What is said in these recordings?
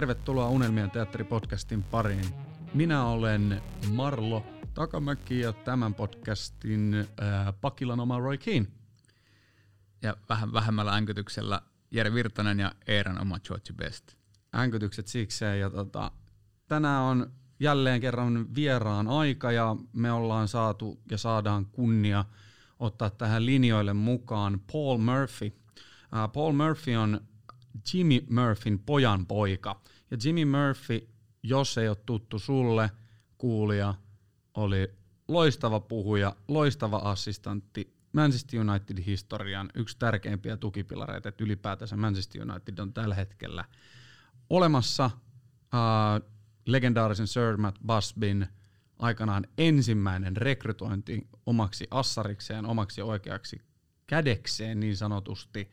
Tervetuloa Unelmien teatteripodcastin pariin. Minä olen Marlo Takamäki ja tämän podcastin äh, Pakilan oma Roy Keane. ja vähän vähemmällä änkytyksellä Jere Virtanen ja Eeran oma George Best. Änkytykset sikseen ja tota, tänään on jälleen kerran vieraan aika ja me ollaan saatu ja saadaan kunnia ottaa tähän linjoille mukaan Paul Murphy. Äh, Paul Murphy on Jimmy Murphyn pojan poika. Ja Jimmy Murphy, jos ei ole tuttu sulle, kuulija, oli loistava puhuja, loistava assistantti, Manchester United-historian yksi tärkeimpiä tukipilareita, että ylipäätänsä Manchester United on tällä hetkellä olemassa. Uh, legendaarisen Sir Matt Busbyn aikanaan ensimmäinen rekrytointi omaksi assarikseen, omaksi oikeaksi kädekseen niin sanotusti,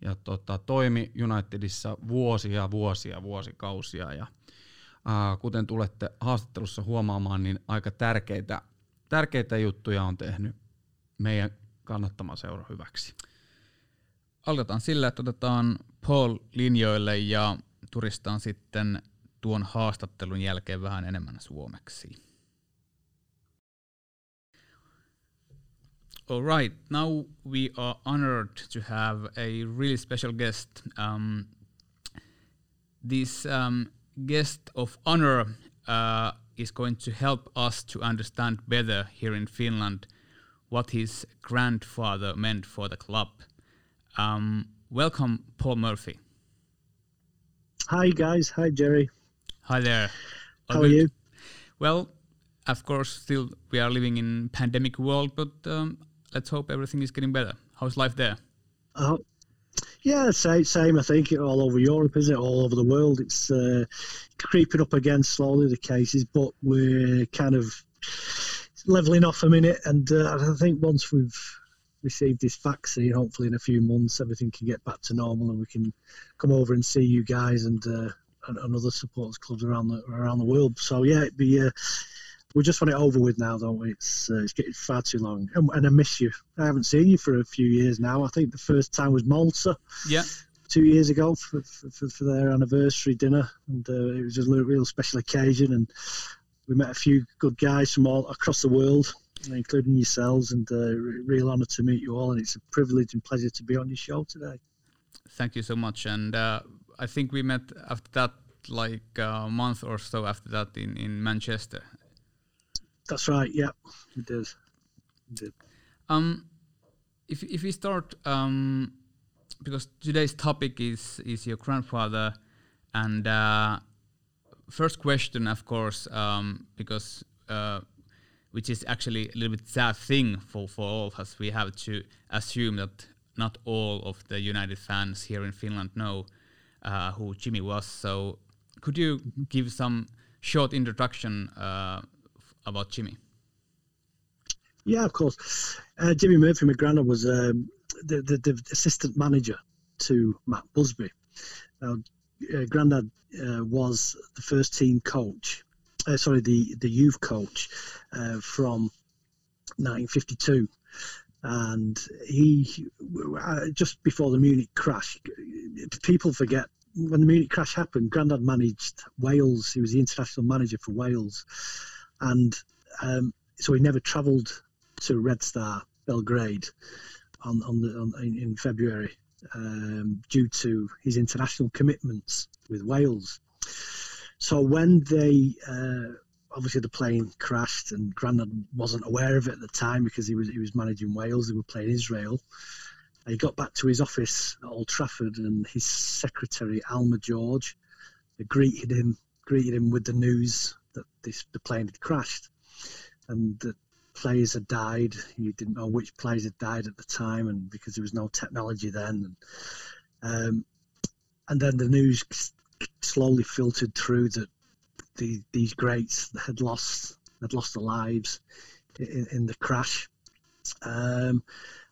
ja tota, toimi Unitedissa vuosia, vuosia, vuosikausia, ja uh, kuten tulette haastattelussa huomaamaan, niin aika tärkeitä, tärkeitä juttuja on tehnyt meidän kannattama seura hyväksi. Aloitetaan sillä, että otetaan Paul linjoille ja turistaan sitten tuon haastattelun jälkeen vähän enemmän suomeksi. All right, now we are honored to have a really special guest. Um, this um, guest of honor uh, is going to help us to understand better here in Finland what his grandfather meant for the club. Um, welcome, Paul Murphy. Hi guys, hi Jerry. Hi there. How are you? Well, of course, still we are living in pandemic world, but um, let's hope everything is getting better. How's life there? Uh, yeah, same, same. I think all over Europe, isn't it? All over the world, it's uh, creeping up again slowly the cases, but we're kind of leveling off a minute. And uh, I think once we've received this vaccine, hopefully in a few months, everything can get back to normal, and we can come over and see you guys and uh, and, and other supporters clubs around the around the world. So yeah, it'd be. Uh, we just want it over with now, don't we? It's uh, it's getting far too long, and, and I miss you. I haven't seen you for a few years now. I think the first time was Malta Yeah. two years ago for, for, for their anniversary dinner, and uh, it was a real, real special occasion. And we met a few good guys from all across the world, including yourselves, and uh, real honour to meet you all. And it's a privilege and pleasure to be on your show today. Thank you so much. And uh, I think we met after that, like a month or so after that, in in Manchester. That's right. Yeah, we did. We did. Um, if if we start, um, because today's topic is is your grandfather, and uh, first question, of course, um, because uh, which is actually a little bit sad thing for for all of us. We have to assume that not all of the United fans here in Finland know uh, who Jimmy was. So, could you give some short introduction uh, f- about Jimmy? Yeah, of course. Uh, Jimmy Murphy, my granddad, was um, the, the, the assistant manager to Matt Busby. Now, uh, granddad uh, was the first team coach, uh, sorry, the, the youth coach uh, from 1952. And he, uh, just before the Munich crash, people forget when the Munich crash happened, Grandad managed Wales. He was the international manager for Wales. And um, so he never travelled to Red Star Belgrade on, on the on, in, February um, due to his international commitments with Wales. So when they uh, obviously the plane crashed and Grandad wasn't aware of it at the time because he was he was managing Wales. They were playing Israel. He got back to his office at Old Trafford and his secretary Alma George greeted him greeted him with the news that this the plane had crashed and that players had died. You didn't know which players had died at the time, and because there was no technology then, and, um, and then the news slowly filtered through that the, these greats had lost had lost their lives in, in the crash. Um,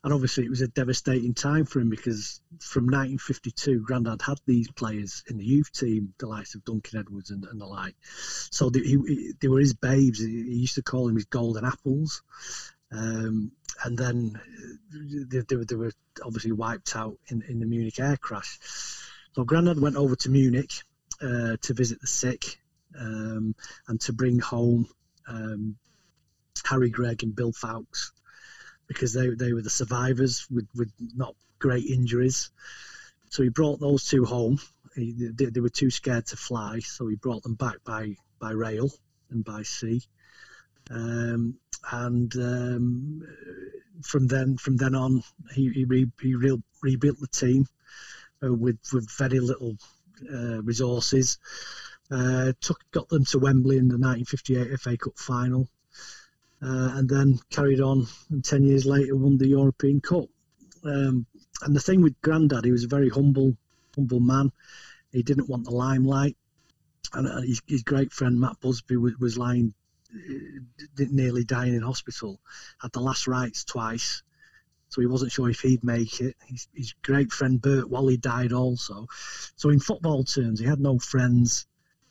and obviously, it was a devastating time for him because from 1952, Grandad had these players in the youth team, the likes of Duncan Edwards and, and the like. So they, he, they were his babes. He used to call them his golden apples. Um, and then they, they, they, were obviously wiped out in, in the Munich air crash. So Grandad went over to Munich uh, to visit the sick um, and to bring home um, Harry Gregg and Bill Foulkes because they, they were the survivors with, with not great injuries. So he brought those two home. He, they, they, were too scared to fly, so he brought them back by, by rail and by sea. Um, and um, from then from then on, he he, re, he re, rebuilt the team uh, with with very little uh, resources. Uh, took got them to Wembley in the 1958 FA Cup final, uh, and then carried on. And ten years later, won the European Cup. Um, and the thing with Grandad, he was a very humble, humble man. He didn't want the limelight. And uh, his, his great friend Matt Busby was, was lying, uh, nearly dying in hospital. Had the last rites twice, so he wasn't sure if he'd make it. His, his great friend Bert Whalley died also. So in football terms, he had no friends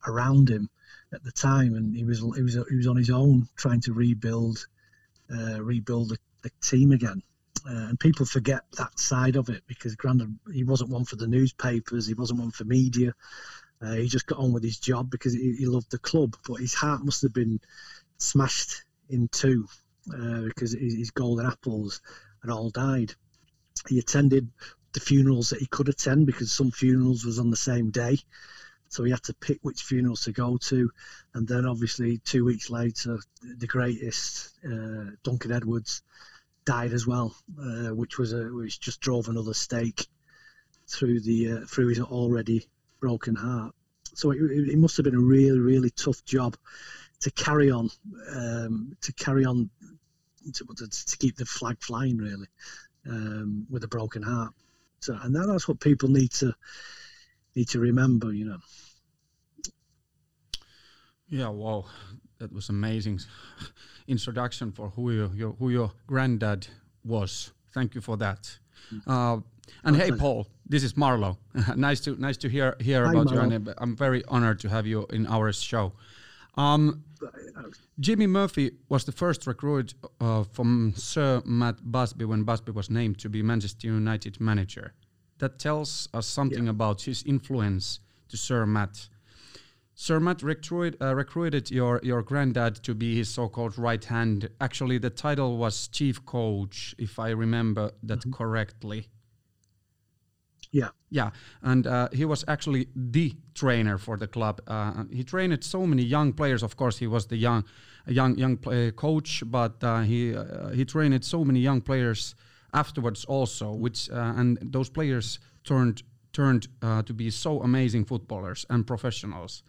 around him at the time, and he was he was he was on his own trying to rebuild uh, rebuild the, the team again. Uh, and people forget that side of it because Grandad he wasn't one for the newspapers, he wasn't one for media. Uh, he just got on with his job because he, he, loved the club, but his heart must have been smashed in two uh, because his, his golden apples had all died. He attended the funerals that he could attend because some funerals was on the same day. So he had to pick which funerals to go to. And then obviously two weeks later, the greatest, uh, Duncan Edwards, died as well, uh, which was a which just drove another stake through the uh, through his already broken heart. So it, it, must have been a really really tough job to carry on um, to carry on to, to, keep the flag flying really um, with a broken heart. So and that's what people need to need to remember, you know. Yeah, wow, that was amazing introduction for who your, your who your granddad was. Thank you for that. Mm. Uh, and hey, Paul, this is Marlo. nice to nice to hear hear Hi, about Marlo. you, and I'm very honored to have you in our show. Um, Jimmy Murphy was the first recruit uh, from Sir Matt Busby when Busby was named to be Manchester United manager that tells us something yeah. about his influence to Sir Matt. Sir Matt recruit, uh, recruited your, your granddad to be his so-called right hand. Actually, the title was chief coach, if I remember that mm-hmm. correctly. Yeah. Yeah, and uh, he was actually the trainer for the club. Uh, he trained so many young players. Of course, he was the young, young, young coach, but uh, he uh, he trained so many young players afterwards also, which uh, and those players turned turned uh, to be so amazing footballers and professionals.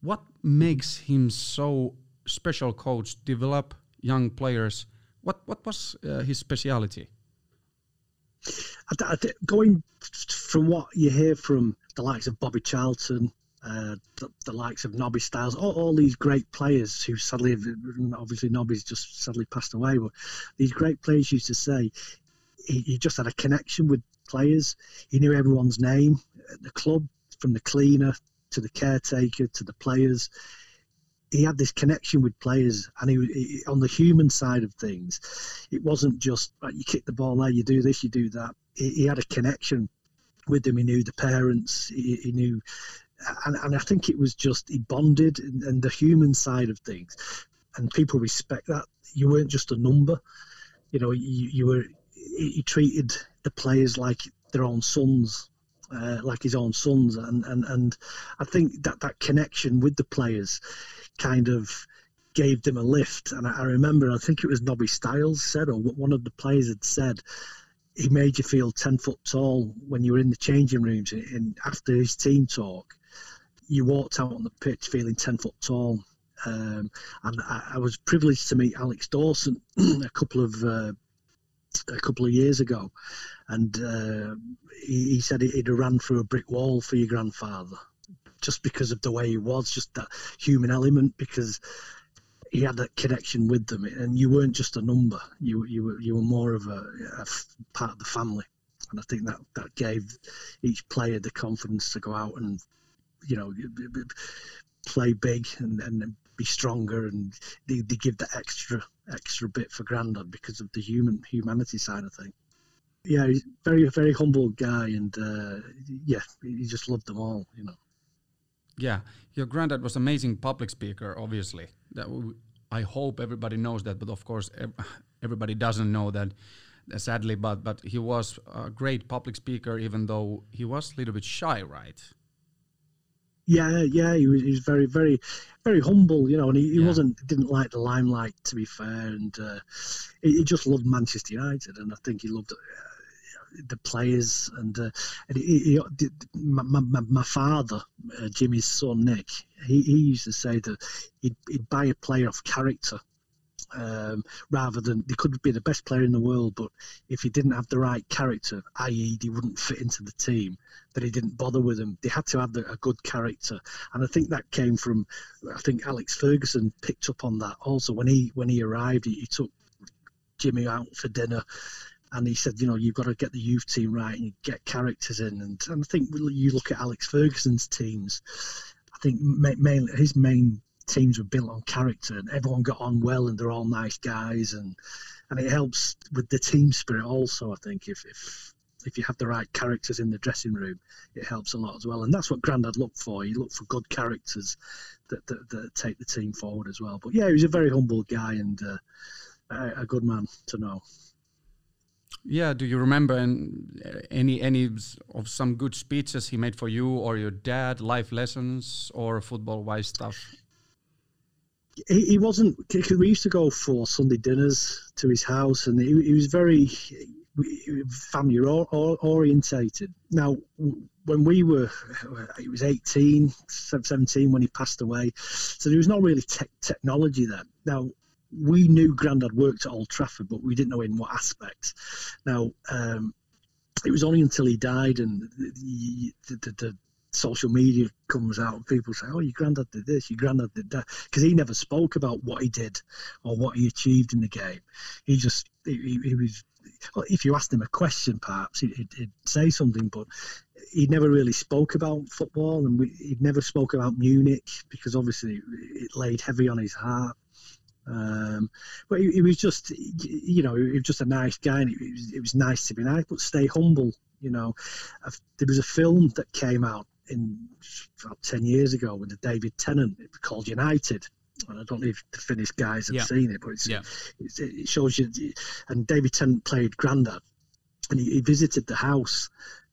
What makes him so special coach? Develop young players. What what was uh, his speciality? I, I, going from what you hear from the likes of Bobby Charlton, uh, the, the, likes of Nobby Stiles, all, all, these great players who sadly, have, obviously Nobby's just sadly passed away, but these great players used to say he, he just had a connection with players. He knew everyone's name at the club, from the cleaner to the caretaker to the players. He had this connection with players, and he, he on the human side of things, it wasn't just you kick the ball there, you do this, you do that. He, he had a connection with them. He knew the parents. He, he knew, and, and, I think it was just he bonded and, and the human side of things, and people respect that. You weren't just a number. You know, you, you were he treated the players like their own sons, uh, like his own sons, and, and and I think that that connection with the players kind of gave them a lift. And I, I remember, I think it was Nobby Stiles said, or one of the players had said, he made you feel ten foot tall when you were in the changing rooms. And after his team talk, you walked out on the pitch feeling ten foot tall. Um, and I, I, was privileged to meet Alex Dawson a couple of uh, a couple of years ago, and uh, he, he, said he'd ran through a brick wall for your grandfather, just because of the way he was, just that human element, because he had that connection with them, and you weren't just a number; you you were you were more of a, a part of the family. and I think that that gave each player the confidence to go out and you know play big and, and be stronger, and they, they give that extra extra bit for Grandad because of the human humanity side of things. Yeah, he's very very humble guy, and uh, yeah, he just loved them all, you know. Yeah, your granddad was amazing public speaker. Obviously, that hope everybody knows that, but of course, ev- everybody doesn't know that. uh, Sadly, but but he was a great public speaker, even though he was a little bit shy, right? Yeah, yeah, he was, he was very, very, very humble, you know, and he, he Yeah. wasn't didn't like the limelight, to be fair, and uh, he, he just loved Manchester United, and I think he loved uh, the players, and, uh, and he, my, my, my father, uh, Jimmy's son Nick, he, he used to say that he'd, he'd buy a player off character. Um, rather than he could be the best player in the world, but if he didn't have the right character, i.e., he wouldn't fit into the team, that he didn't bother with him. They had to have the, a good character, and I think that came from. I think Alex Ferguson picked up on that also when he when he arrived. He, he took Jimmy out for dinner, and he said, you know, you've got to get the youth team right and get characters in. And, and I think you look at Alex Ferguson's teams. I think mainly his main teams were built on character, and everyone got on well, and they're all nice guys, and and it helps with the team spirit also. I think if if if you have the right characters in the dressing room, it helps a lot as well. And that's what Grandad looked for. He looked for good characters that, that, that take the team forward as well. But yeah, he was a very humble guy and uh, a, a good man to know. Yeah. Do you remember any any of some good speeches he made for you or your dad, life lessons or football wise stuff? He, he wasn't. We used to go for Sunday dinners to his house, and he, he was very family or, or, orientated. Now, when we were, he was 18, 17 when he passed away, so there was not really tech technology then. Now, we knew Grandad worked at Old Trafford, but we didn't know in what aspects. Now, um, it was only until he died and the, the, the social media comes out and people say, "Oh, your granddad did this, your granddad did that," because he never spoke about what he did or what he achieved in the game. He just he, he- was. If you asked him a question, perhaps he'd, he'd- he'd say something, but he never really spoke about football, and we, he never spoke about Munich because obviously it laid heavy on his heart. Um, but he, he was just, you know, he was just a nice guy, and it was, it was nice to be nice, but stay humble. You know, there was a film that came out in about ten years ago with the David Tennant called United. And I don't know if the Finnish guys have Yeah. seen it, but it's, Yeah. it's, it shows you. And David Tennant played Grandad, and he, he visited the house.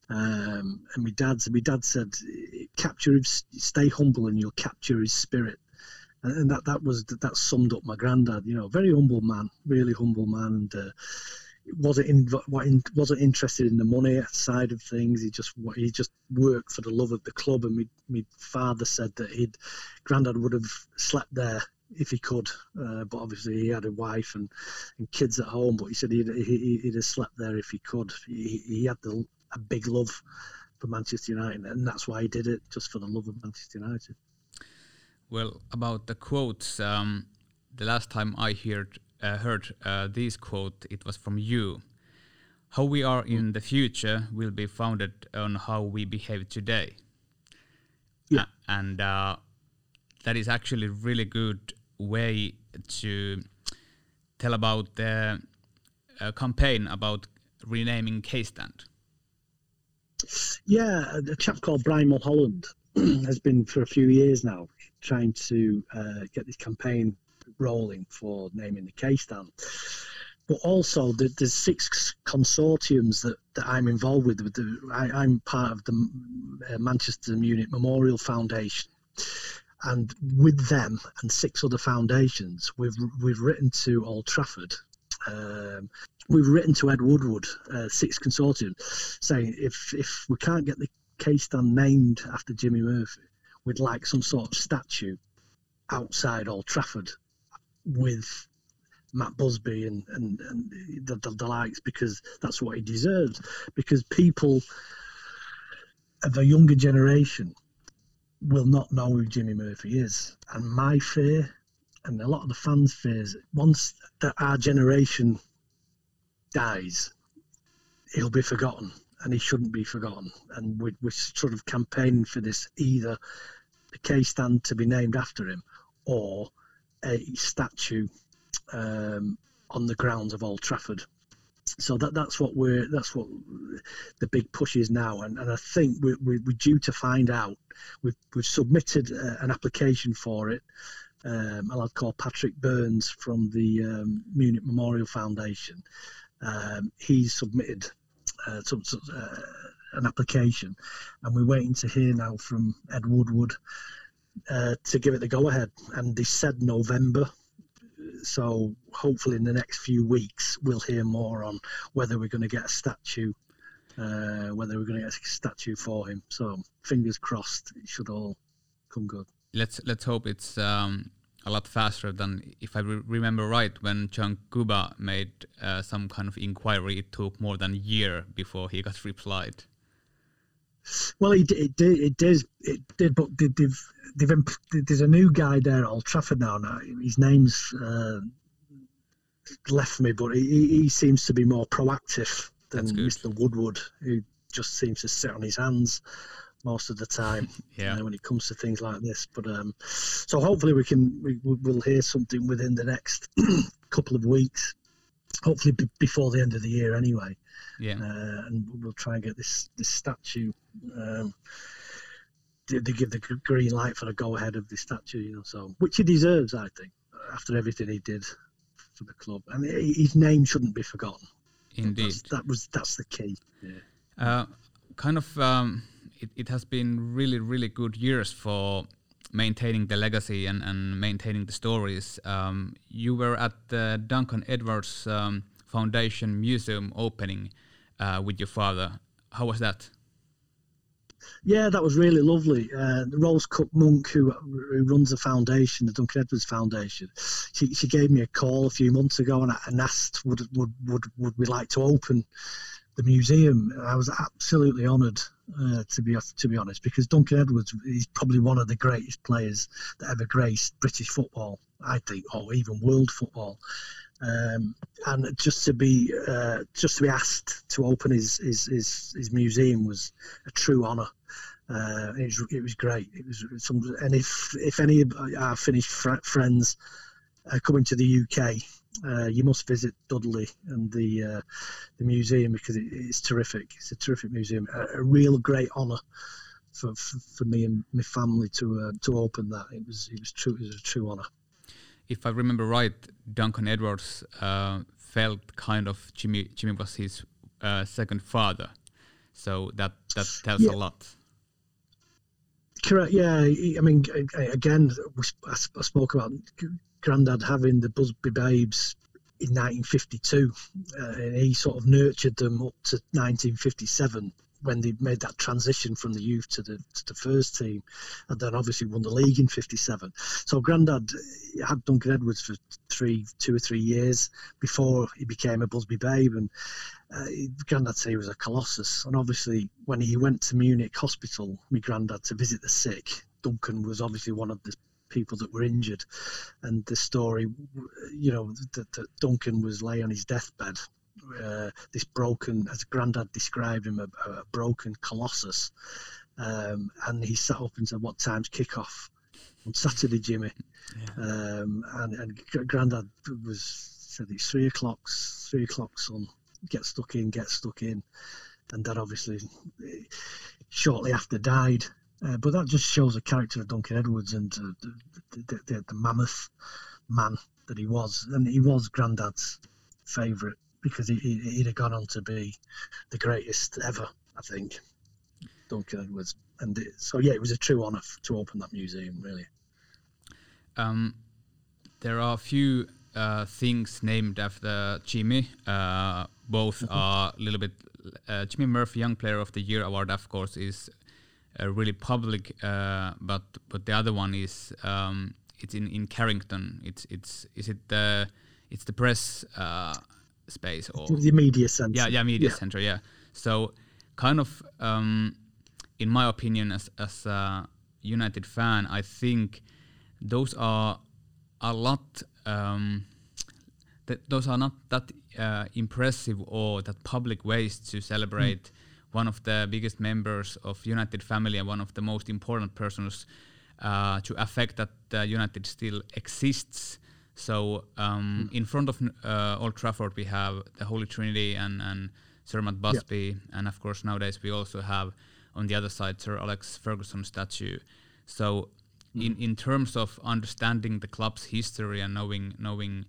Um, and my dad, my dad said, "Capture his, stay humble, and you'll capture his spirit." And, and that that was that summed up my granddad. You know, very humble man, really humble man, and uh, wasn't in, wasn't interested in the money side of things. He just he just worked for the love of the club. And my, my father said that he'd granddad would have slept there if he could, uh, but obviously he had a wife and, and kids at home. But he said he'd, he, he'd have slept there if he could. He, he had the, a big love for Manchester United, and that's why he did it, just for the love of Manchester United. Well, about the quotes, um, the last time I heard uh, heard uh, this quote, it was from you. How we are in the future will be founded on how we behave today. Yeah. And uh, that is actually a really good way to tell about the uh, campaign about renaming K-Stand. Yeah, a chap called Brian Mulholland has been for a few years now trying to uh, get this campaign rolling for naming the K stand. But also, the, six consortiums that, that I'm involved with. with the, I, I'm part of the uh, Manchester Munich Memorial Foundation, and with them and six other foundations, we've we've written to Old Trafford. Um, we've written to Ed Woodward, uh, six consortium, saying if if we can't get the K stand named after Jimmy Murphy, we'd like some sort of statue outside Old Trafford with Matt Busby and, and, and the, the, the likes because that's what he deserves. Because people of a younger generation will not know who Jimmy Murphy is. And my fear, and a lot of the fans' fears, once that our generation dies, he'll be forgotten. and he shouldn't be forgotten. And we, we're sort of campaigning for this either a K stand to be named after him or a statue um, on the grounds of Old Trafford. So that that's what we're that's what the big push is now, and, and I think we're, we're, due to find out. We've we've submitted uh, an application for it. Um, a lad called Patrick Burns from the um, Munich Memorial Foundation. Um, he's submitted uh, some, uh, an application, and we're waiting to hear now from Ed Woodward uh, to give it the go ahead. And they said November, so hopefully in the next few weeks we'll hear more on whether we're going to get a statue, uh, whether we're going to get a statue for him. So fingers crossed, it should all come good. Let's let's hope it's um, a lot faster than if I re- remember right. When John Kuba made uh, some kind of inquiry, it took more than a year before he got replied. Well, it, it did. It did. It did. But they've, they've, there's a new guy there at Old Trafford now. Now his name's uh, left me, but he, he seems to be more proactive than Mr. Woodward, who just seems to sit on his hands most of the time yeah. You know, when it comes to things like this. But um, so hopefully we can we, will hear something within the next couple of weeks. Hopefully b- before the end of the year, anyway. Yeah. Uh, and we'll try and get this this statue. Um, they, they give the green light for the go ahead of the statue, you know. So which he deserves, I think, after everything he did for the club, and his name shouldn't be forgotten. Indeed, that's, that was that's the key. Yeah. Uh, kind of, um, it, it has been really really good years for maintaining the legacy and, and maintaining the stories. Um, you were at the Duncan Edwards um, Foundation Museum opening uh, with your father. How was that? Yeah, that was really lovely. Uh, Rose Cook Monk, who, who runs the foundation, the Duncan Edwards Foundation, she, she gave me a call a few months ago and, and asked would, would would would we like to open the museum. I was absolutely honoured uh, to be to be honest, because Duncan Edwards is probably one of the greatest players that ever graced British football, I think, or even world football. Um, and just to be uh, just to be asked to open his his, his, his museum was a true honour. Uh, it, was, it was great. It was some, and if if any of our Finnish fr- friends are coming to the UK, uh, you must visit Dudley and the uh, the museum because it, it's terrific. It's a terrific museum. A, a real great honour for, for, for, me and my family to uh, to open that. It was it was true. It was a true honour if I remember right, Duncan Edwards uh, felt kind of Jimmy Jimmy was his uh, second father, so that that tells yeah. a lot. Correct. Yeah. I mean, again, I spoke about Grandad having the Busby Babes in 1952, uh, and he sort of nurtured them up to 1957 when they made that transition from the youth to the to the first team, and then obviously won the league in '57. So Grandad had Duncan Edwards for three, two or three years before he became a Busby Babe, and uh, Grandad said he was a colossus. And obviously, when he went to Munich Hospital, my Grandad to visit the sick, Duncan was obviously one of the people that were injured, and the story, you know, that, that Duncan was lay on his deathbed uh, this broken, as Grandad described him, a, a broken colossus. Um, and he sat up and said, "What time's kickoff on Saturday, Jimmy?" Yeah. Um, and, and Grandad was said it's three o'clock, three o'clock, son. Get stuck in, get stuck in. And Dad obviously shortly after died. Uh, but that just shows the character of Duncan Edwards and uh, the, the, the, the mammoth man that he was, and he was Grandad's favourite because he, would have gone on to be the greatest ever, I think. Duncan Edwards, and it, so yeah, it was a true honour to open that museum, really. Um, there are a few uh, things named after Jimmy. Uh, both mm-hmm. are a little bit. Uh, Jimmy Murphy Young Player of the Year award, of course, is really public, uh, but but the other one is um, it's in, in Carrington. It's it's is it the it's the press uh, space or the media center. Yeah, yeah, media yeah. center. Yeah. So, kind of, um, in my opinion, as as a United fan, I think those are a lot. Um, that those are not that uh, impressive or that public ways to celebrate mm. One of the biggest members of United family and one of the most important persons uh, to affect that uh, United still exists. So um, mm. in front of uh, Old Trafford we have the Holy Trinity and, and Sir Matt Busby, and of course nowadays we also have on the other side Sir Alex Ferguson statue. So mm. in in terms of understanding the club's history and knowing knowing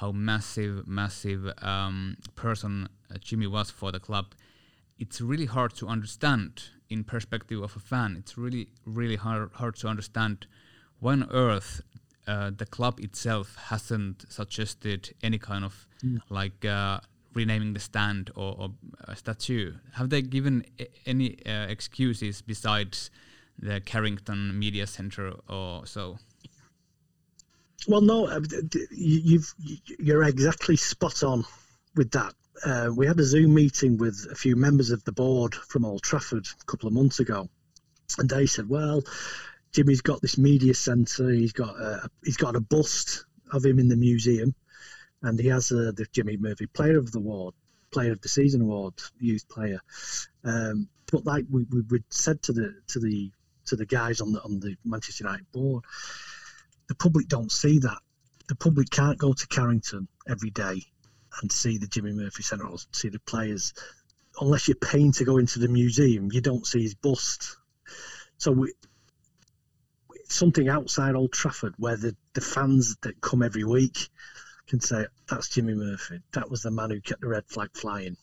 how massive massive um, person uh, Jimmy was for the club, it's really hard to understand in perspective of a fan. It's really really hard hard to understand why on earth uh, the club itself hasn't suggested any kind of mm. like uh, renaming the stand or, or a statue. Have they given any uh, excuses besides the Carrington Media Center or so? Well, no, uh, you've you're exactly spot on with that. Uh, we had a Zoom meeting with a few members of the board from Old Trafford a couple of months ago, and they said, "Well, Jimmy's got this media centre. He's got a, he's got a bust of him in the museum, and he has uh, the Jimmy Murphy Player of the Award, Player of the Season Award, youth player. Um, but like we, we, we said to the to the to the guys on the on the Manchester United board, the public don't see that. The public can't go to Carrington every day and see the Jimmy Murphy Centre or see the players. Unless you're paying to go into the museum, you don't see his bust. So we, something outside Old Trafford where the, the fans that come every week can say, that's Jimmy Murphy. That was the man who kept the red flag flying,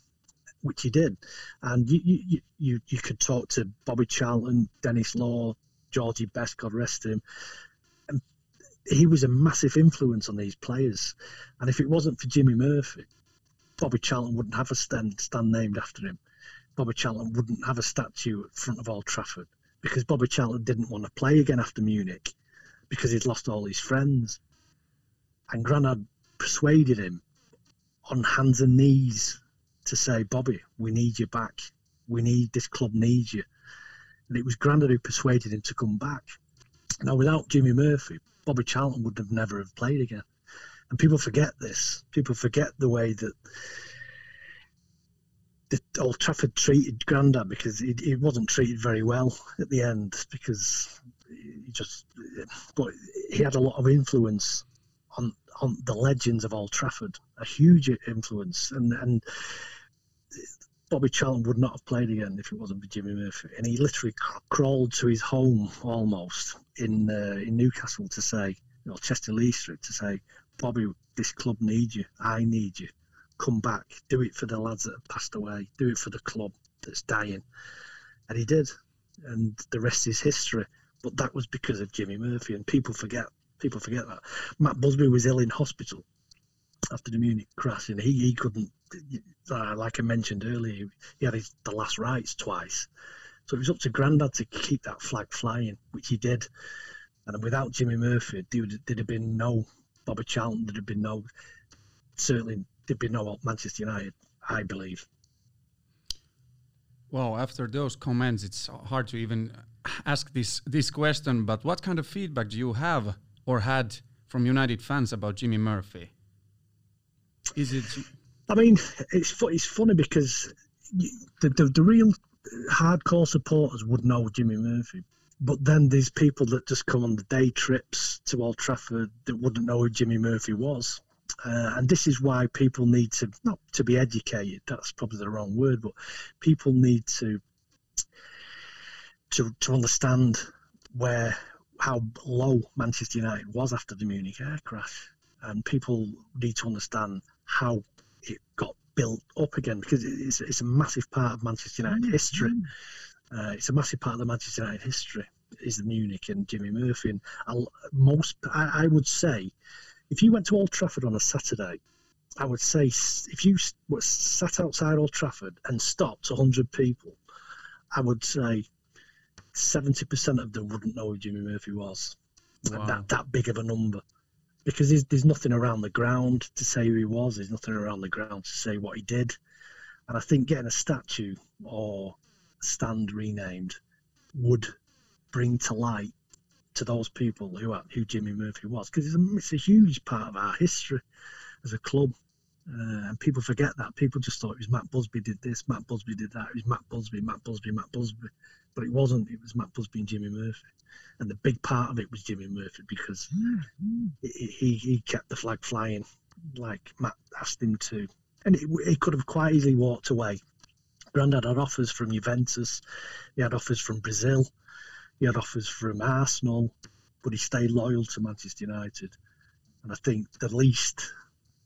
which he did. And you you, you, you could talk to Bobby Charlton, Denis Law, Georgie Best, God rest him. He was a massive influence on these players. And if it wasn't for Jimmy Murphy, Bobby Charlton wouldn't have a stand, stand named after him. Bobby Charlton wouldn't have a statue in front of Old Trafford because Bobby Charlton didn't want to play again after Munich because he'd lost all his friends. And Grandad persuaded him on hands and knees to say, Bobby, we need you back. We need this club needs you. And it was Grandad who persuaded him to come back. Now, without Jimmy Murphy, Bobby Charlton would have never have played again. And people forget this. People forget the way that the Old Trafford treated Grandad because he, he wasn't treated very well at the end because he just, but he had a lot of influence on on the legends of Old Trafford, a huge influence, and and Bobby Charlton would not have played again if it wasn't for Jimmy Murphy, and he literally crawled to his home almost in uh, in Newcastle to say, or Chester-le-Street to say, Bobby, this club needs you, I need you, come back, do it for the lads that have passed away, do it for the club that's dying, and he did, and the rest is history. But that was because of Jimmy Murphy, and people forget People forget that. Matt Busby was ill in hospital after the Munich crash, and he, he couldn't, uh, like I mentioned earlier, he had his, the last rites twice. So it was up to Grandad to keep that flag flying, which he did. And without Jimmy Murphy, there would there'd have been no Bobby Charlton, there'd have been no, certainly there'd be no Manchester United, I believe. Well, after those comments, it's hard to even ask this this question. But what kind of feedback do you have or had from United fans about Jimmy Murphy? Is it? I mean, it's it's funny because the, the, the real hardcore supporters would know Jimmy Murphy, but then there's people that just come on the day trips to Old Trafford that wouldn't know who Jimmy Murphy was. Uh, and this is why people need to not to be educated. That's probably the wrong word, but people need to to to understand where how low Manchester United was after the Munich air crash, and people need to understand how it got built up again because it's, it's a massive part of Manchester United history. Uh, it's a massive part of the Manchester United history is the Munich and Jimmy Murphy, and I'll, most I, I would say if you went to Old Trafford on a Saturday, I would say if you sat outside Old Trafford and stopped 100 people, I would say seventy percent of them wouldn't know who Jimmy Murphy was. Wow. That that big of a number, because there's, there's nothing around the ground to say who he was. There's nothing around the ground to say what he did, and I think getting a statue or stand renamed would bring to light to those people who are, who Jimmy Murphy was, because it's a, it's a huge part of our history as a club. Uh, and people forget that. People just thought it was Matt Busby did this, Matt Busby did that. It was Matt Busby, Matt Busby, Matt Busby. But it wasn't. It was Matt Busby and Jimmy Murphy. And the big part of it was Jimmy Murphy because he, he kept the flag flying like Matt asked him to. And he could have quite easily walked away. Grandad had offers from Juventus, he had offers from Brazil, he had offers from Arsenal, but he stayed loyal to Manchester United. And I think the least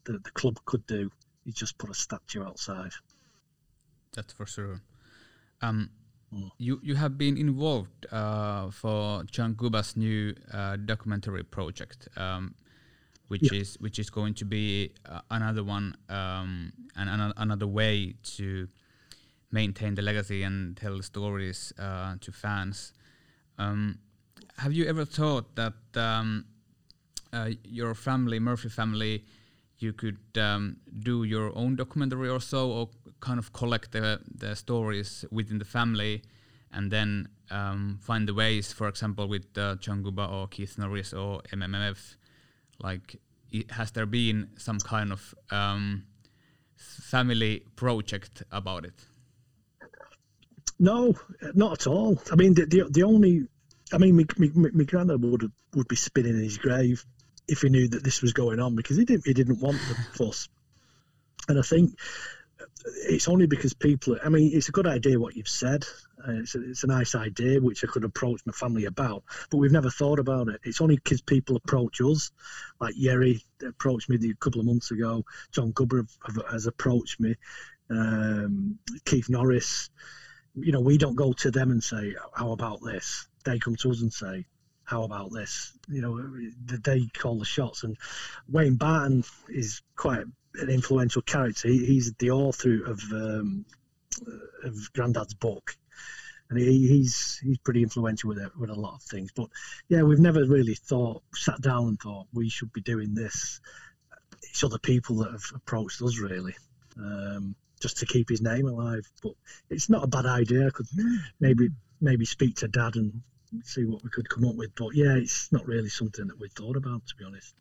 that the club could do is just put a statue outside. That's for sure. Um, mm. You you have been involved uh, for John Guba's new uh, documentary project, um, which yeah. is which is going to be uh, another one um, and an another way to maintain the legacy and tell stories uh, to fans. Um, have you ever thought that um, uh, your family, Murphy family, you could um, do your own documentary or so, or kind of collect the, the stories within the family, and then um, find the ways, for example, with uh, John Guba or Keith Norris or MMF, like has there been some kind of um, family project about it? No, not at all. I mean, the the, the only, I mean, my, my, my granddad would would be spinning in his grave if he knew that this was going on because he didn't he didn't want the fuss. And I think it's only because people. I mean, it's a good idea what you've said. Uh, it's, a, it's a nice idea which I could approach my family about, but we've never thought about it. It's only because people approach us, like Yeri approached me a couple of months ago. John Guba has approached me. Um, Keith Norris. You know, we don't go to them and say, "How about this?" They come to us and say, how about this? You know, they call the shots. And Wayne Barton is quite an influential character. he's the author of um, of Grandad's book, and he, he's he's pretty influential with it, with a lot of things. But yeah, we've never really thought, sat down and thought we should be doing this. It's other people that have approached us really. Um, just to keep his name alive, but it's not a bad idea. Could maybe maybe speak to Dad and see what we could come up with. But yeah, it's not really something that we thought about, to be honest.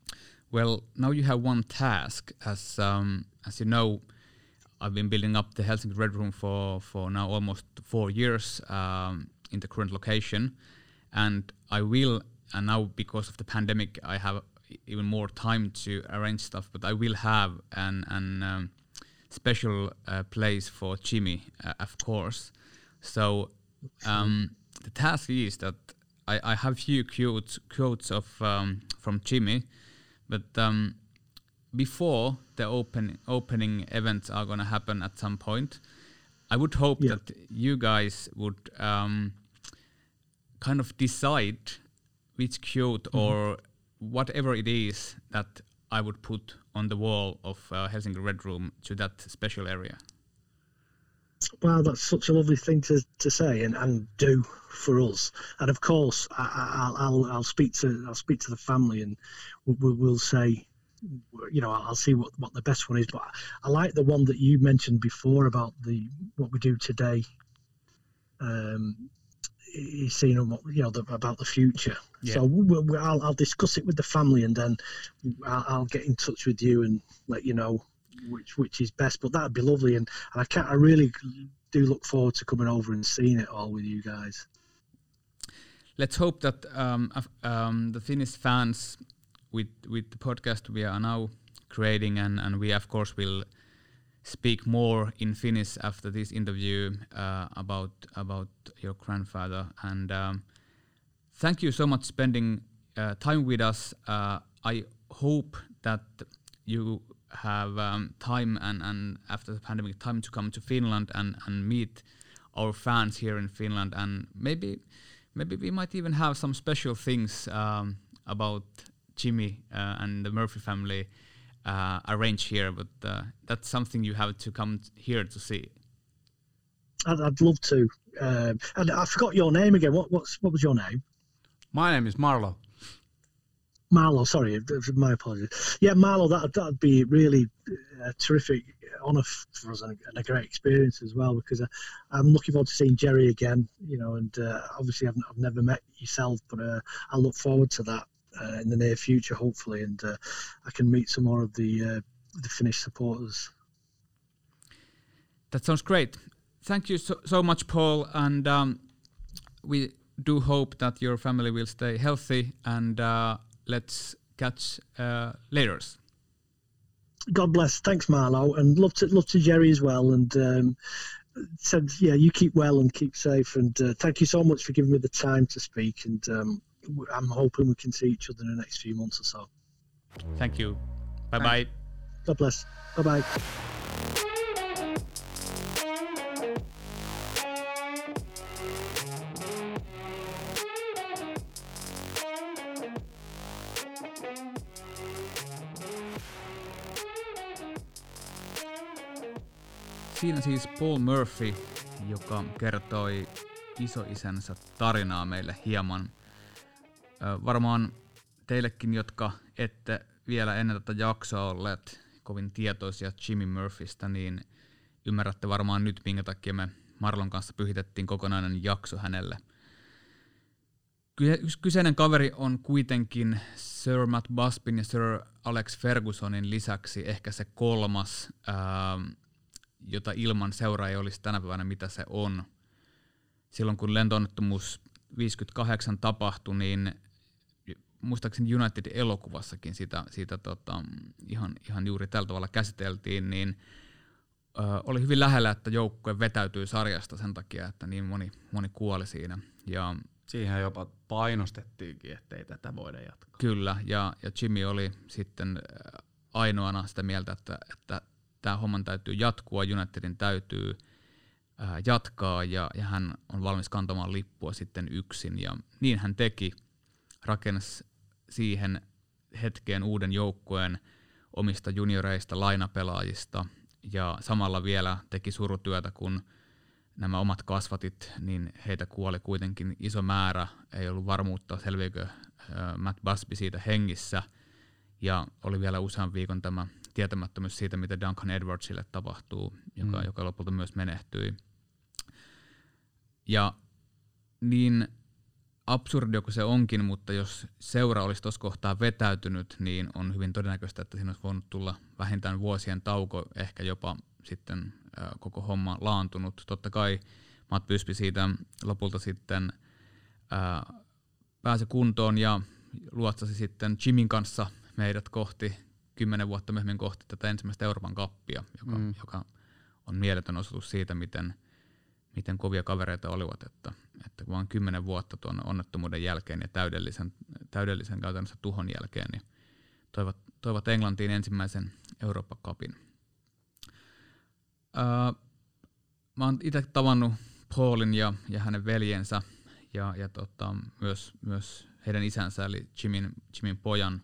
Well, now you have one task, as um, as you know. I've been building up the Helsinki Red Room for, for now almost four years um, in the current location, and I will. And now because of the pandemic, I have even more time to arrange stuff. But I will have an an um, special uh, place for Jimmy, uh, of course. So um, the task is that I, I have few quotes quotes of um, from Jimmy, but um, before the open opening events are gonna happen at some point, I would hope yeah. that you guys would um, kind of decide which quote mm -hmm. or whatever it is that I would put on the wall of uh, Helsinki Red Room to that special area. Wow, that's such a lovely thing to, to say and, and do for us. And of course, I, will I'll speak to I'll speak to the family and we'll, we'll say, you know, I'll see what, what the best one is. But I like the one that you mentioned before about the what we do today. Um, is seeing you know the, about the future. Yeah. So we'll, we'll, I'll, I'll discuss it with the family and then I'll, I'll get in touch with you and let you know which which is best. But that'd be lovely, and, and I can't. I really do look forward to coming over and seeing it all with you guys. Let's hope that um, um, the Finnish fans with with the podcast we are now creating, and, and we of course will speak more in Finnish after this interview uh, about about your grandfather. And um, thank you so much spending uh, time with us. Uh, I hope that you have um, time and, and after the pandemic time to come to Finland and, and meet our fans here in Finland. And maybe maybe we might even have some special things um, about Jimmy uh, and the Murphy family uh, arranged here. But uh, that's something you have to come here to see. I'd, I'd love to um, and I forgot your name again. What what's what was your name? My name is Marlo Marlo, sorry, my apologies. Yeah, Marlo, that that'd be really a uh, terrific honour for us and a, great experience as well because I, am looking forward to seeing Jerry again. You know, and uh, obviously I've, I've never met yourself, but uh, I look forward to that uh, in the near future, hopefully, and uh, I can meet some more of the uh, the Finnish supporters. That sounds great. Thank you so, so much, Paul. And um, we do hope that your family will stay healthy. And uh, let's catch uh, later. God bless. Thanks, Marlo, and love to love to Jerry as well. And um, said, yeah, you keep well and keep safe. And uh, thank you so much for giving me the time to speak. And um, I'm hoping we can see each other in the next few months or so. Thank you. Bye bye. God bless. Bye bye. Siinä siis Paul Murphy, joka kertoi isoisänsä tarinaa meille hieman. Varmaan teillekin, jotka ette vielä ennen tätä jaksoa olleet kovin tietoisia Jimmy Murphystä, niin ymmärrätte varmaan nyt, minkä takia me Marlon kanssa pyhitettiin kokonainen jakso hänelle. Ky- Kyseinen kaveri on kuitenkin Sir Matt Busbyn ja Sir Alex Fergusonin lisäksi ehkä se kolmas, ää, jota ilman seuraa ei olisi tänä päivänä mitä se on. Silloin kun lentoonnettomuus 58 tapahtui, niin muistaakseni United-elokuvassakin sitä, siitä tota, ihan, ihan juuri tällä tavalla käsiteltiin, niin ö, oli hyvin lähellä, että joukkue vetäytyi sarjasta sen takia, että niin moni, moni kuoli siinä. Ja Siihen jopa painostettiinkin, ettei tätä voida jatkaa. Kyllä, ja, ja Jimmy oli sitten ainoana sitä mieltä, että, että tämä homman täytyy jatkua, Unitedin täytyy äh, jatkaa, ja, ja hän on valmis kantamaan lippua sitten yksin, ja niin hän teki, rakensi siihen hetkeen uuden joukkueen omista junioreista, lainapelaajista, ja samalla vielä teki surutyötä, kun nämä omat kasvatit, niin heitä kuoli kuitenkin iso määrä. Ei ollut varmuutta, selviikö äh, Matt Busby siitä hengissä. Ja oli vielä usean viikon tämä tietämättömyys siitä, mitä Duncan Edwardsille tapahtuu, joka, mm. joka lopulta myös menehtyi. Ja niin absurdi kuin se onkin, mutta jos seura olisi tuossa kohtaa vetäytynyt, niin on hyvin todennäköistä, että siinä olisi voinut tulla vähintään vuosien tauko, ehkä jopa sitten äh, koko homma laantunut. Totta kai Matt Busby siitä lopulta sitten äh, pääsi kuntoon ja luotsasi sitten Jimin kanssa meidät kohti, kymmenen vuotta myöhemmin kohti tätä ensimmäistä Euroopan kappia, joka, mm. joka on mieletön osoitus siitä, miten, miten kovia kavereita olivat, että, että vain kymmenen vuotta tuon onnettomuuden jälkeen ja täydellisen, täydellisen käytännössä tuhon jälkeen, niin toivat, toivat Englantiin ensimmäisen Euroopan kapin. Öö, mä oon itse tavannut Paulin ja, ja hänen veljensä ja, ja tota, myös, myös heidän isänsä eli Jimin, Jimin pojan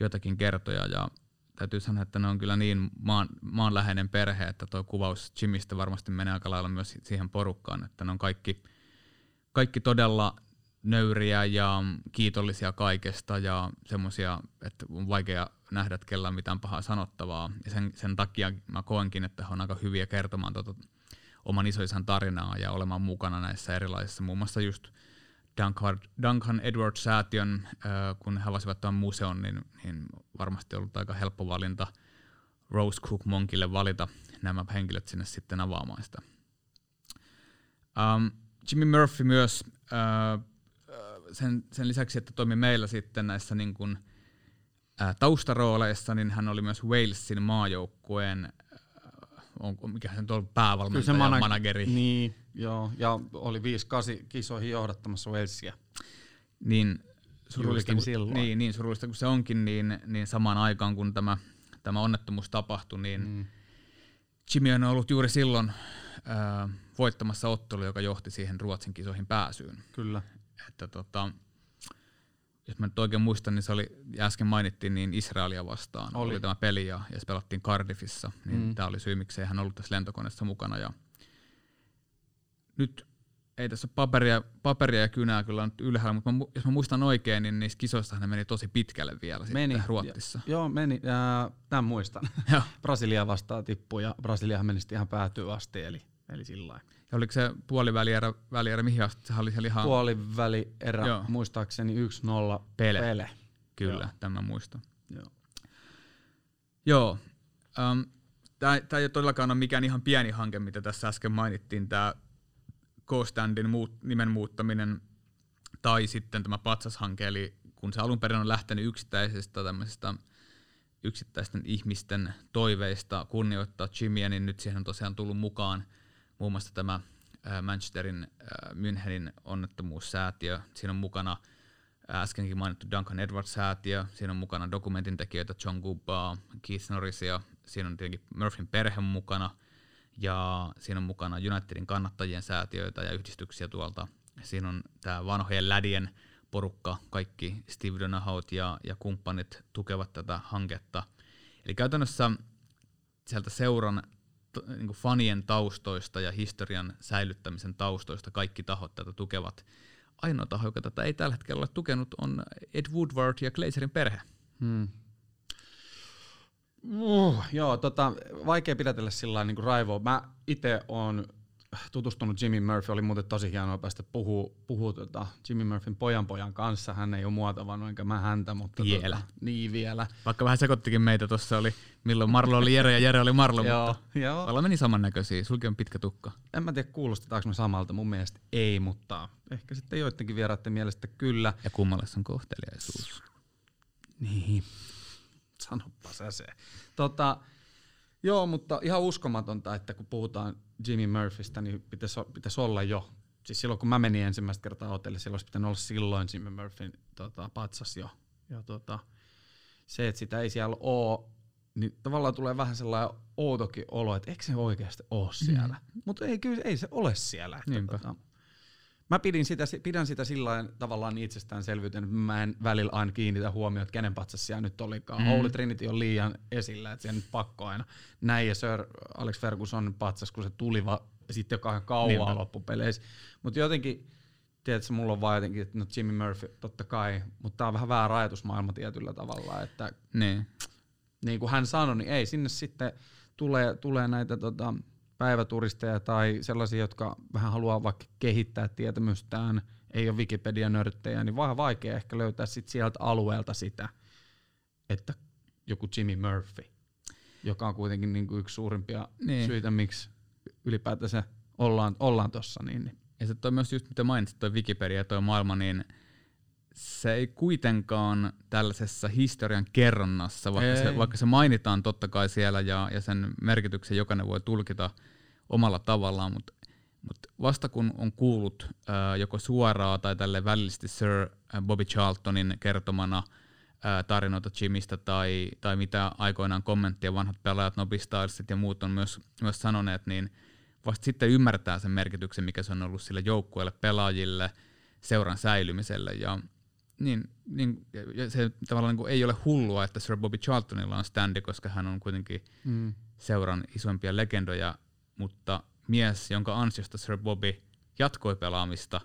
joitakin kertoja ja täytyy sanoa, että ne on kyllä niin maan, maanläheinen perhe, että tuo kuvaus Jimistä varmasti menee aika lailla myös siihen porukkaan, että ne on kaikki, kaikki todella nöyriä ja kiitollisia kaikesta ja semmoisia, että on vaikea nähdä, että kellä on mitään pahaa sanottavaa. Ja sen, sen takia mä koenkin, että he on aika hyviä kertomaan tuota oman isoisän tarinaa ja olemaan mukana näissä erilaisissa, muun muassa just Duncan, Duncan Edwards-säätiön, äh, kun he avasivat tuon museon, niin, niin varmasti ollut aika helppo valinta Rose Cook Monkille valita nämä henkilöt sinne sitten avaamaan sitä. Um, Jimmy Murphy myös uh, sen, sen lisäksi, että toimi meillä sitten näissä niin kuin, ää, taustarooleissa, niin hän oli myös Walesin maajoukkueen on, mikä se on ollut päävalmentaja, se mana- manageri. Niin, joo, ja oli 5-8 kisoihin johdattamassa Walesia. Niin surullista, kun, silloin. Niin, niin surullista kuin se onkin, niin, niin samaan aikaan kun tämä, tämä onnettomuus tapahtui, niin mm. Jimmy on ollut juuri silloin ää, voittamassa ottelu, joka johti siihen Ruotsin kisoihin pääsyyn. Kyllä. Että tota, jos mä nyt oikein muistan, niin se oli, äsken mainittiin, niin Israelia vastaan oli, oli tämä peli ja, ja se pelattiin Cardiffissa, niin mm. tämä oli syy, miksei hän ollut tässä lentokoneessa mukana. Ja nyt ei tässä paperia, paperia ja kynää kyllä nyt ylhäällä, mutta mä, jos mä muistan oikein, niin niissä kisoissa hän meni tosi pitkälle vielä meni, sitten Ruotsissa. Jo, joo, meni. Äh, tämän muistan. Brasilia vastaan tippui ja Brasiliahan meni ihan päätyy asti, eli, eli sillä lailla. Ja oliko se puolivälierä, välierä, mihin asti se oli siellä ihan... Puolivälierä, Joo. muistaakseni 1-0 Pele. Pele. Kyllä, Joo. tämä muista. Joo. Joo, Um, tämä ei todellakaan ole mikään ihan pieni hanke, mitä tässä äsken mainittiin, tämä Co-Standin muut, nimen muuttaminen tai sitten tämä patsashanke, eli kun se alun perin on lähtenyt yksittäisestä tämmöisestä yksittäisten ihmisten toiveista kunnioittaa Jimmyä, niin nyt siihen on tosiaan tullut mukaan muun muassa tämä Manchesterin Münchenin onnettomuussäätiö. Siinä on mukana äskenkin mainittu Duncan Edwards-säätiö, siinä on mukana dokumentin tekijöitä John Gubbaa, Keith Norrisia, siinä on tietenkin Murphyn perhe mukana, ja siinä on mukana Unitedin kannattajien säätiöitä ja yhdistyksiä tuolta. Siinä on tämä vanhojen lädien porukka, kaikki Steve Donahout ja, ja kumppanit tukevat tätä hanketta. Eli käytännössä sieltä seuran niin kuin fanien taustoista ja historian säilyttämisen taustoista kaikki tahot tätä tukevat. Ainoa taho, joka tätä ei tällä hetkellä ole tukenut, on Ed Woodward ja Glazerin perhe. Hmm. Uh, joo, tota, vaikea pidätellä sillä niin raivoa. Mä itse olen tutustunut Jimmy Murphy, oli muuten tosi hienoa päästä puhua, puhua tota Jimmy Murphyn pojan pojan kanssa. Hän ei ole mua tavannut, enkä mä häntä, mutta vielä. Tota, niin vielä. Vaikka vähän sekoittikin meitä, tuossa oli milloin Marlo oli Jere ja Jere oli Marlo, joo, mutta joo. ollaan meni samannäköisiä. Sulki on pitkä tukka. En mä tiedä kuulostetaanko me samalta, mun mielestä ei, mutta ehkä sitten joidenkin vieraiden mielestä kyllä. Ja kummalle on kohteliaisuus. Niin, sanoppa sä se. Tota, Joo, mutta ihan uskomatonta, että kun puhutaan Jimmy Murphystä, niin pitäisi, pitäisi olla jo. Siis silloin kun mä menin ensimmäistä kertaa hotellille, silloin olisi pitänyt olla silloin Jimmy Murphyn tota, patsas jo. Ja tota, se, että sitä ei siellä ole, niin tavallaan tulee vähän sellainen outokin olo, että eikö se oikeasti ole siellä. Mm. Mutta ei, kyllä ei se ole siellä. Että, tota, Mä pidin sitä, pidän sitä sillä tavallaan itsestäänselvyytenä, että mä en välillä aina kiinnitä huomioon, että kenen patsas siellä nyt olikaan. Mm. Holy Trinity on liian esillä, että sen pakko aina. Näin ja Sir Alex Ferguson patsas, kun se tuli va- sitten joka kauan Niinpä. loppupeleissä. Mutta jotenkin, tiedätkö, mulla on vaan jotenkin, että no Jimmy Murphy, totta kai, mutta tää on vähän väärä ajatusmaailma tietyllä tavalla, että niin. niin kuin hän sanoi, niin ei, sinne sitten tulee, tulee näitä tota, päiväturisteja tai sellaisia, jotka vähän haluaa vaikka kehittää tietämystään, ei ole Wikipedia-nörttejä, niin vähän vaikea ehkä löytää sit sieltä alueelta sitä, että joku Jimmy Murphy, joka on kuitenkin niin kuin yksi suurimpia niin. syitä, miksi ylipäätänsä ollaan, ollaan tuossa. Niin, niin. Ja se toi myös just mitä mainitsit, toi Wikipedia ja toi maailma, niin se ei kuitenkaan tällaisessa historian kerronnassa, vaikka, se, vaikka se mainitaan totta kai siellä ja, ja sen merkityksen jokainen voi tulkita omalla tavallaan, mutta mut vasta kun on kuullut ää, joko suoraa tai tälle välillisesti Sir Bobby Charltonin kertomana ää, tarinoita Jimistä tai, tai mitä aikoinaan kommenttia vanhat pelaajat, Nobistailsit ja muut on myös, myös sanoneet, niin vasta sitten ymmärtää sen merkityksen, mikä se on ollut sille joukkueelle, pelaajille, seuran säilymiselle. Ja niin, niin ja se tavallaan niin ei ole hullua, että Sir Bobby Charltonilla on standi, koska hän on kuitenkin mm. seuran isoimpia legendoja, mutta mies, jonka ansiosta Sir Bobby jatkoi pelaamista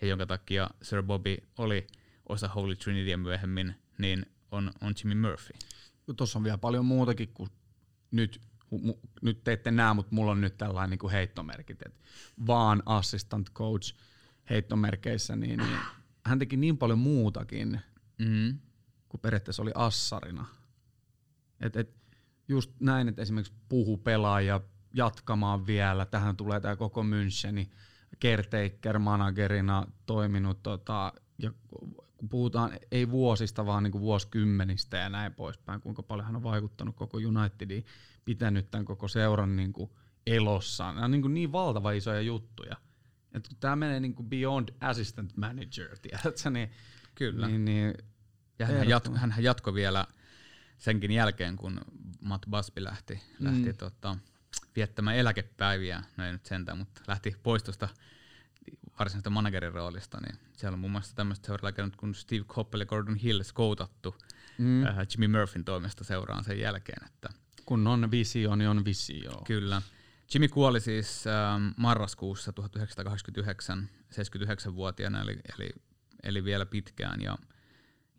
ja jonka takia Sir Bobby oli osa Holy Trinitya myöhemmin, niin on, on Jimmy Murphy. Tuossa on vielä paljon muutakin kuin nyt, mu, nyt te ette näe, mutta mulla on nyt tällainen niin kuin heittomerkit, että vaan assistant coach heittomerkeissä, niin, niin hän teki niin paljon muutakin, mm. kuin periaatteessa oli assarina. Et, et just näin, että esimerkiksi puhu pelaaja jatkamaan vielä. Tähän tulee tämä koko Müncheni caretaker managerina toiminut tota, ja kun puhutaan ei vuosista, vaan niin kuin vuosikymmenistä ja näin poispäin, kuinka paljon hän on vaikuttanut koko Unitediin, pitänyt tämän koko seuran niin kuin elossa. Nämä on niin, kuin niin valtava isoja juttuja. Et kun tämä menee niin kuin beyond assistant manager, tiedätkö, niin, Kyllä. Niin, niin ja hän, jatko, hän jatkoi vielä senkin jälkeen, kun Matt Busby lähti, mm. lähti tota, viettämään eläkepäiviä, no ei nyt sentään, mutta lähti pois tuosta varsinaisesta managerin roolista, niin siellä on muun muassa tämmöistä seuraajaa kuin Steve Coppel ja Gordon Hill skoutattu mm. äh, Jimmy Murphyn toimesta seuraan sen jälkeen. Että kun on visio, niin on visio. Kyllä. Jimmy kuoli siis ähm, marraskuussa 1989, 79-vuotiaana, eli, eli, eli vielä pitkään. Ja,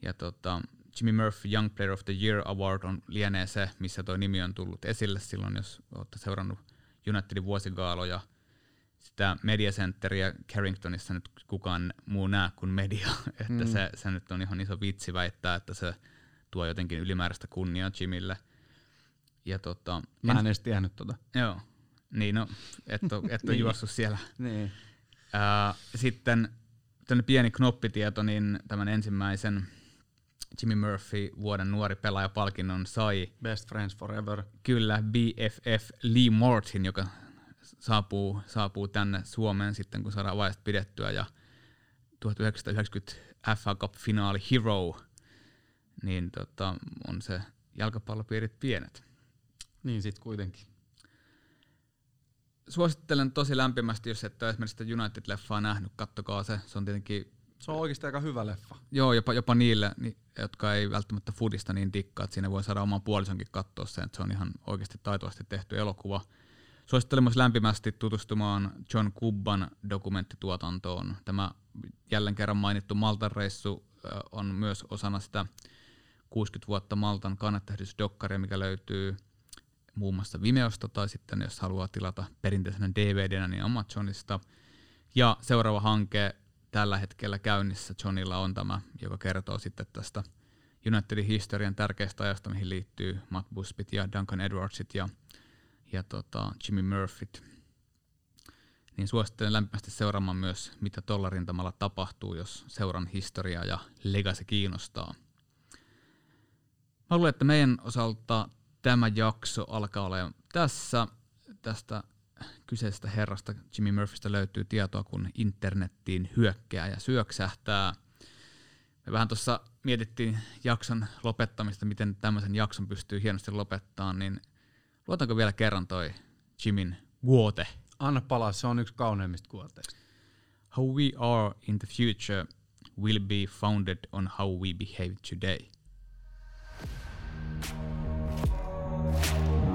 ja tota, Jimmy Murphy Young Player of the Year Award on lienee se, missä tuo nimi on tullut esille silloin, jos olette seurannut Unitedin vuosigaaloja. Sitä Media Centeria Carringtonissa nyt kukaan muu näe kuin media, että mm. se, se nyt on ihan iso vitsi väittää, että se tuo jotenkin ylimääräistä kunniaa Jimille. Ja tota, Mä en edes tiennyt tota. Joo, niin no, et ole, et ole Niin. juossut siellä. Niin. Ää, sitten tämmöinen pieni knoppitieto, niin tämän ensimmäisen Jimmy Murphy vuoden nuori pelaaja palkinnon sai Best Friends Forever. kyllä BFF Lee Martin, joka saapuu, saapuu tänne Suomeen sitten, kun saadaan vaiheesta pidettyä, ja 1990 FA Cup-finaali Hero, niin tota, on se jalkapallopiirit pienet. Niin sit kuitenkin. Suosittelen tosi lämpimästi, jos et ole esimerkiksi sitä United-leffaa nähnyt, kattokaa se. Se on tietenkin, Se on oikeasti aika hyvä leffa. joo, jopa, jopa niille, ni- jotka ei välttämättä foodista niin dikkaa, että siinä voi saada oman puolisonkin katsoa sen, että se on ihan oikeasti taitavasti tehty elokuva. Suosittelen myös lämpimästi tutustumaan John Kubban dokumenttituotantoon. Tämä jälleen kerran mainittu Maltan reissu on myös osana sitä 60 vuotta Maltan kannetähdysdokkaria, mikä löytyy muun muassa Vimeosta tai sitten jos haluaa tilata perinteisenä DVDnä, niin Amazonista. Ja seuraava hanke tällä hetkellä käynnissä Johnilla on tämä, joka kertoo sitten tästä Unitedin historian tärkeästä ajasta, mihin liittyy Matt Busbyt ja Duncan Edwardsit ja, ja tota Jimmy Murphyt. Niin suosittelen lämpimästi seuraamaan myös, mitä tuolla rintamalla tapahtuu, jos seuran historia ja legacy kiinnostaa. Mä luulen, että meidän osalta tämä jakso alkaa olemaan tässä. Tästä kyseisestä herrasta Jimmy Murphystä löytyy tietoa, kun internettiin hyökkää ja syöksähtää. Me vähän tuossa mietittiin jakson lopettamista, miten tämmöisen jakson pystyy hienosti lopettamaan, niin luotanko vielä kerran toi Jimin Guote. Anna palaa, se on yksi kauneimmista kuoteista. How we are in the future will be founded on how we behave today. Thank you.